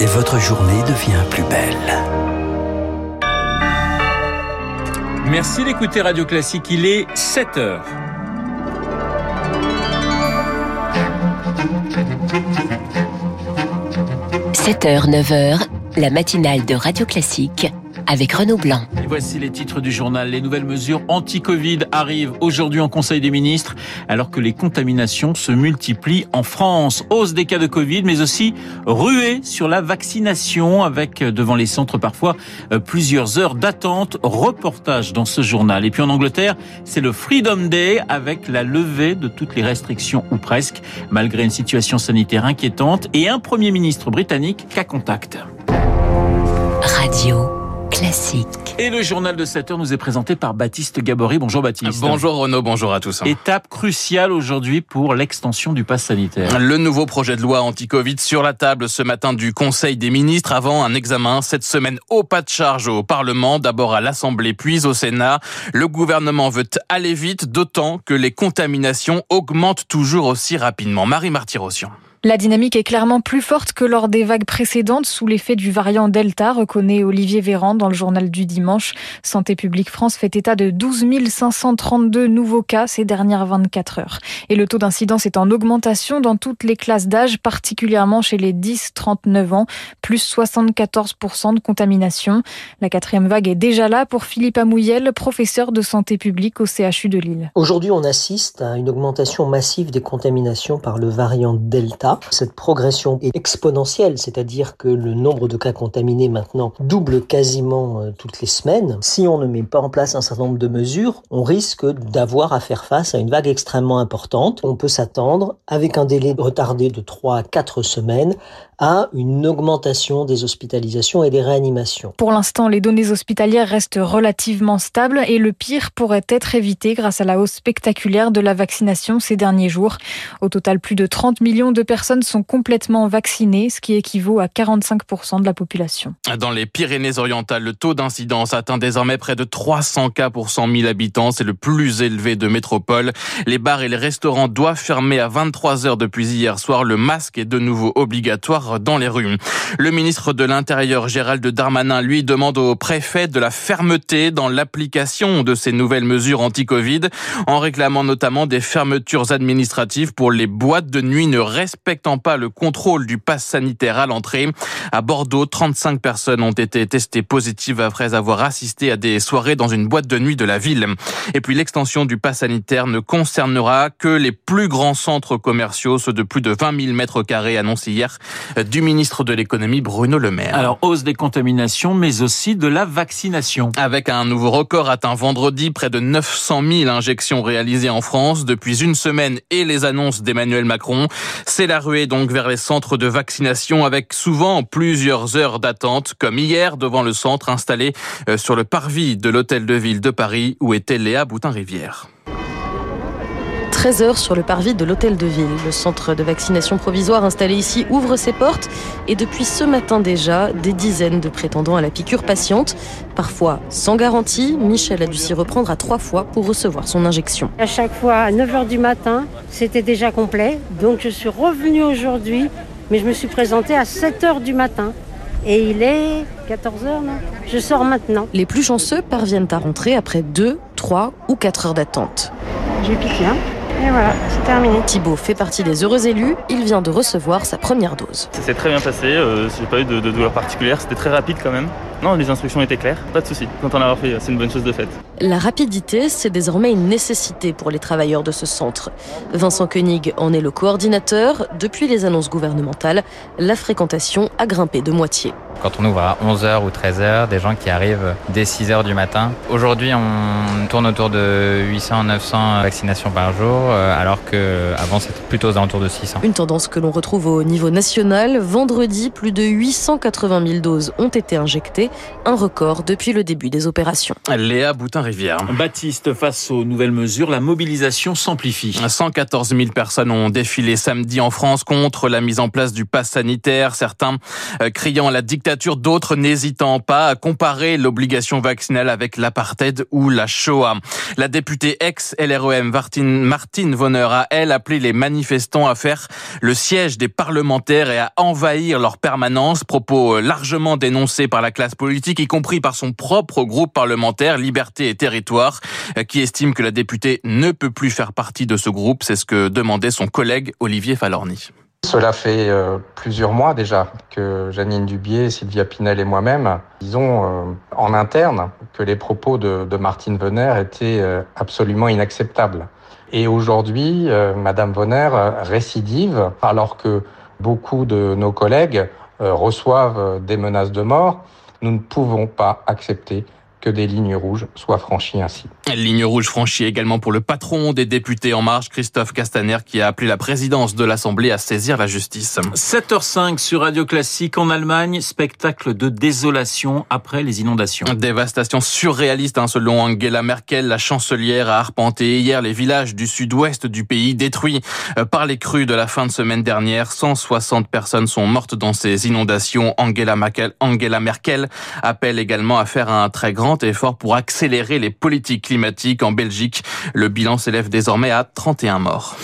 Et votre journée devient plus belle. Merci d'écouter Radio Classique, il est 7 heures. « 7h, 9h, la matinale de Radio Classique avec Renaud Blanc. Et voici les titres du journal. Les nouvelles mesures anti-Covid arrivent aujourd'hui en Conseil des ministres alors que les contaminations se multiplient en France. Hausse des cas de Covid mais aussi ruée sur la vaccination avec devant les centres parfois euh, plusieurs heures d'attente. Reportage dans ce journal. Et puis en Angleterre, c'est le Freedom Day avec la levée de toutes les restrictions ou presque malgré une situation sanitaire inquiétante et un premier ministre britannique qu'à contact. Radio classique. Et le journal de 7 heures nous est présenté par Baptiste Gabory. Bonjour Baptiste. Bonjour Renaud, bonjour à tous. Étape cruciale aujourd'hui pour l'extension du pass sanitaire. Le nouveau projet de loi anti-Covid sur la table ce matin du Conseil des ministres avant un examen cette semaine au pas de charge au Parlement, d'abord à l'Assemblée puis au Sénat. Le gouvernement veut aller vite, d'autant que les contaminations augmentent toujours aussi rapidement. Marie Martyrossian. La dynamique est clairement plus forte que lors des vagues précédentes sous l'effet du variant Delta, reconnaît Olivier Véran dans le journal du dimanche. Santé publique France fait état de 12 532 nouveaux cas ces dernières 24 heures. Et le taux d'incidence est en augmentation dans toutes les classes d'âge, particulièrement chez les 10-39 ans, plus 74% de contamination. La quatrième vague est déjà là pour Philippe Amouyel, professeur de santé publique au CHU de Lille. Aujourd'hui, on assiste à une augmentation massive des contaminations par le variant Delta. Cette progression est exponentielle, c'est-à-dire que le nombre de cas contaminés maintenant double quasiment euh, toutes les semaines. Si on ne met pas en place un certain nombre de mesures, on risque d'avoir à faire face à une vague extrêmement importante. On peut s'attendre, avec un délai retardé de 3 à 4 semaines, à une augmentation des hospitalisations et des réanimations. Pour l'instant, les données hospitalières restent relativement stables et le pire pourrait être évité grâce à la hausse spectaculaire de la vaccination ces derniers jours. Au total, plus de 30 millions de personnes sont complètement vaccinées, ce qui équivaut à 45% de la population. Dans les Pyrénées-Orientales, le taux d'incidence atteint désormais près de 300 cas pour 100 000 habitants. C'est le plus élevé de métropole. Les bars et les restaurants doivent fermer à 23 heures depuis hier soir. Le masque est de nouveau obligatoire dans les rues. Le ministre de l'Intérieur, Gérald Darmanin, lui demande au préfet de la fermeté dans l'application de ces nouvelles mesures anti-Covid, en réclamant notamment des fermetures administratives pour les boîtes de nuit ne respectant pas le contrôle du pass sanitaire à l'entrée. À Bordeaux, 35 personnes ont été testées positives après avoir assisté à des soirées dans une boîte de nuit de la ville. Et puis l'extension du pass sanitaire ne concernera que les plus grands centres commerciaux, ceux de plus de 20 000 mètres carrés annoncés hier du ministre de l'économie Bruno Le Maire. Alors hausse des contaminations, mais aussi de la vaccination. Avec un nouveau record atteint vendredi, près de 900 000 injections réalisées en France depuis une semaine et les annonces d'Emmanuel Macron. C'est la ruée donc vers les centres de vaccination avec souvent plusieurs heures d'attente, comme hier devant le centre installé euh, sur le parvis de l'hôtel de ville de Paris où était Léa Boutin-Rivière. 13 heures sur le parvis de l'hôtel de ville. Le centre de vaccination provisoire installé ici ouvre ses portes et depuis ce matin déjà, des dizaines de prétendants à la piqûre patiente. Parfois sans garantie, Michel a dû s'y reprendre à trois fois pour recevoir son injection. À chaque fois, à 9h du matin, c'était déjà complet. Donc je suis revenue aujourd'hui, mais je me suis présentée à 7h du matin. Et il est 14h, non? Je sors maintenant. Les plus chanceux parviennent à rentrer après 2, 3 ou 4 heures d'attente. J'ai piqué, hein et voilà, c'est terminé. Thibaut fait partie des heureux élus. Il vient de recevoir sa première dose. Ça s'est très bien passé. Euh, j'ai pas eu de, de douleur particulière. C'était très rapide quand même. Non, les instructions étaient claires. Pas de souci. Quand on a fait, c'est une bonne chose de fait. La rapidité, c'est désormais une nécessité pour les travailleurs de ce centre. Vincent Koenig en est le coordinateur. Depuis les annonces gouvernementales, la fréquentation a grimpé de moitié. Quand on ouvre à 11h ou 13h, des gens qui arrivent dès 6h du matin. Aujourd'hui, on tourne autour de 800-900 vaccinations par jour, euh, alors qu'avant, c'était plutôt aux alentours de 600. Une tendance que l'on retrouve au niveau national. Vendredi, plus de 880 000 doses ont été injectées, un record depuis le début des opérations. Léa Boutin-Rivière. Baptiste, face aux nouvelles mesures, la mobilisation s'amplifie. 114 000 personnes ont défilé samedi en France contre la mise en place du pass sanitaire. Certains euh, criant la dictature d'autres n'hésitant pas à comparer l'obligation vaccinale avec l'apartheid ou la Shoah. La députée ex-LREM Martine, Martine Vonner a, elle, appelé les manifestants à faire le siège des parlementaires et à envahir leur permanence, propos largement dénoncés par la classe politique, y compris par son propre groupe parlementaire, Liberté et Territoire, qui estime que la députée ne peut plus faire partie de ce groupe. C'est ce que demandait son collègue Olivier Falorni. Cela fait euh, plusieurs mois déjà que Janine Dubier, Sylvia Pinel et moi-même disons euh, en interne que les propos de, Martine Venner étaient euh, absolument inacceptables. Et aujourd'hui, Madame Venner récidive alors que beaucoup de nos collègues reçoivent des menaces de mort. Nous ne pouvons pas accepter que des lignes rouges soient franchies ainsi. Ligne rouge franchie également pour le patron des députés En Marche, Christophe Castaner, qui a appelé la présidence de l'Assemblée à saisir la justice. 7h05 sur Radio Classique en Allemagne, spectacle de désolation après les inondations. Dévastation surréaliste hein, selon Angela Merkel. La chancelière a arpenté hier les villages du sud-ouest du pays détruits euh, par les crues de la fin de semaine dernière. 160 personnes sont mortes dans ces inondations. Angela Merkel, Angela Merkel appelle également à faire un très grand effort pour accélérer les politiques climatiques en Belgique. Le bilan s'élève désormais à 31 morts.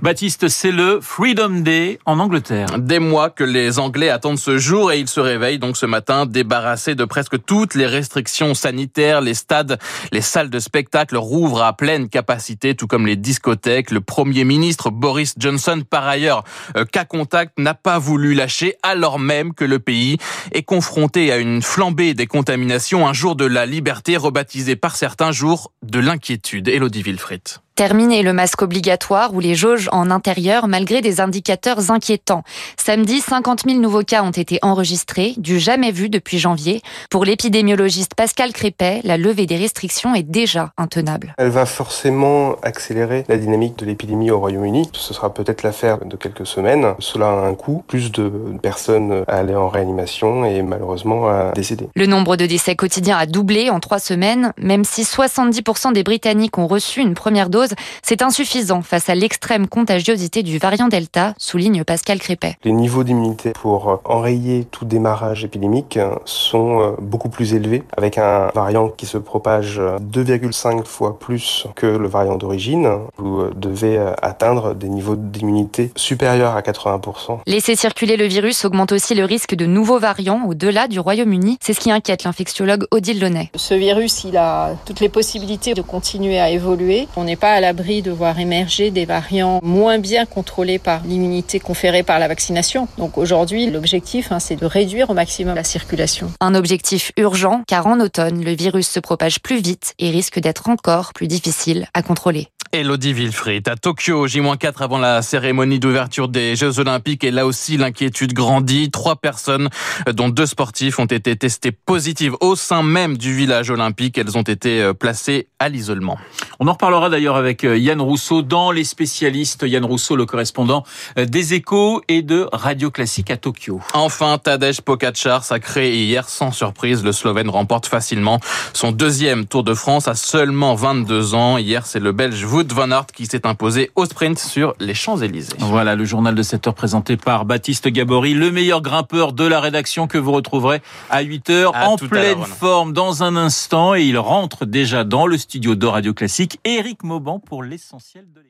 Baptiste, c'est le Freedom Day en Angleterre. Des mois que les Anglais attendent ce jour et ils se réveillent donc ce matin débarrassés de presque toutes les restrictions sanitaires. Les stades, les salles de spectacle rouvrent à pleine capacité, tout comme les discothèques. Le Premier ministre Boris Johnson, par ailleurs, euh, cas contact, n'a pas voulu lâcher alors même que le pays est confronté à une flambée des contaminations, un jour de la liberté rebaptisé par certains jours de l'inquiétude. Elodie Wilfried. Terminer le masque obligatoire ou les jauges en intérieur malgré des indicateurs inquiétants. Samedi, 50 000 nouveaux cas ont été enregistrés, du jamais vu depuis janvier. Pour l'épidémiologiste Pascal Crépet, la levée des restrictions est déjà intenable. Elle va forcément accélérer la dynamique de l'épidémie au Royaume-Uni. Ce sera peut-être l'affaire de quelques semaines. Cela a un coût. Plus de personnes à aller en réanimation et malheureusement à décéder. Le nombre de décès quotidiens a doublé en trois semaines, même si 70% des Britanniques ont reçu une première dose c'est insuffisant face à l'extrême contagiosité du variant Delta, souligne Pascal Crépet. Les niveaux d'immunité pour enrayer tout démarrage épidémique sont euh, beaucoup plus élevés, avec un variant qui se propage 2,5 fois plus que le variant d'origine. Vous euh, devez euh, atteindre des niveaux d'immunité supérieurs à 80%. Laisser circuler le virus augmente aussi le risque de nouveaux variants au-delà du Royaume-Uni. C'est ce qui inquiète l'infectiologue Odile Launay. Ce virus, il a toutes les possibilités de continuer à évoluer. On n'est pas à l'abri de voir émerger des variants moins bien contrôlés par l'immunité conférée par la vaccination. Donc aujourd'hui, l'objectif, hein, c'est de réduire au maximum la circulation. Un objectif urgent, car en automne, le virus se propage plus vite et risque d'être encore plus difficile à contrôler. Elodie Wilfried à Tokyo, J-4 avant la cérémonie d'ouverture des Jeux Olympiques et là aussi l'inquiétude grandit. Trois personnes, dont deux sportifs, ont été testées positives au sein même du village olympique. Elles ont été euh, placées à l'isolement. On en reparlera d'ailleurs avec euh, Yann Rousseau dans Les Spécialistes. Yann Rousseau, le correspondant euh, des Échos et de Radio Classique à Tokyo. Enfin, Tadej Pogacar sacré hier sans surprise. Le Slovène remporte facilement son deuxième Tour de France à seulement 22 ans. Hier, c'est le Belge Van Aert qui s'est imposé au sprint sur les Champs-Élysées. Voilà le journal de 7 heures présenté par Baptiste Gabory, le meilleur grimpeur de la rédaction que vous retrouverez à 8 heures en pleine forme dans un instant et il rentre déjà dans le studio de Radio Classique. Éric Mauban pour l'essentiel de.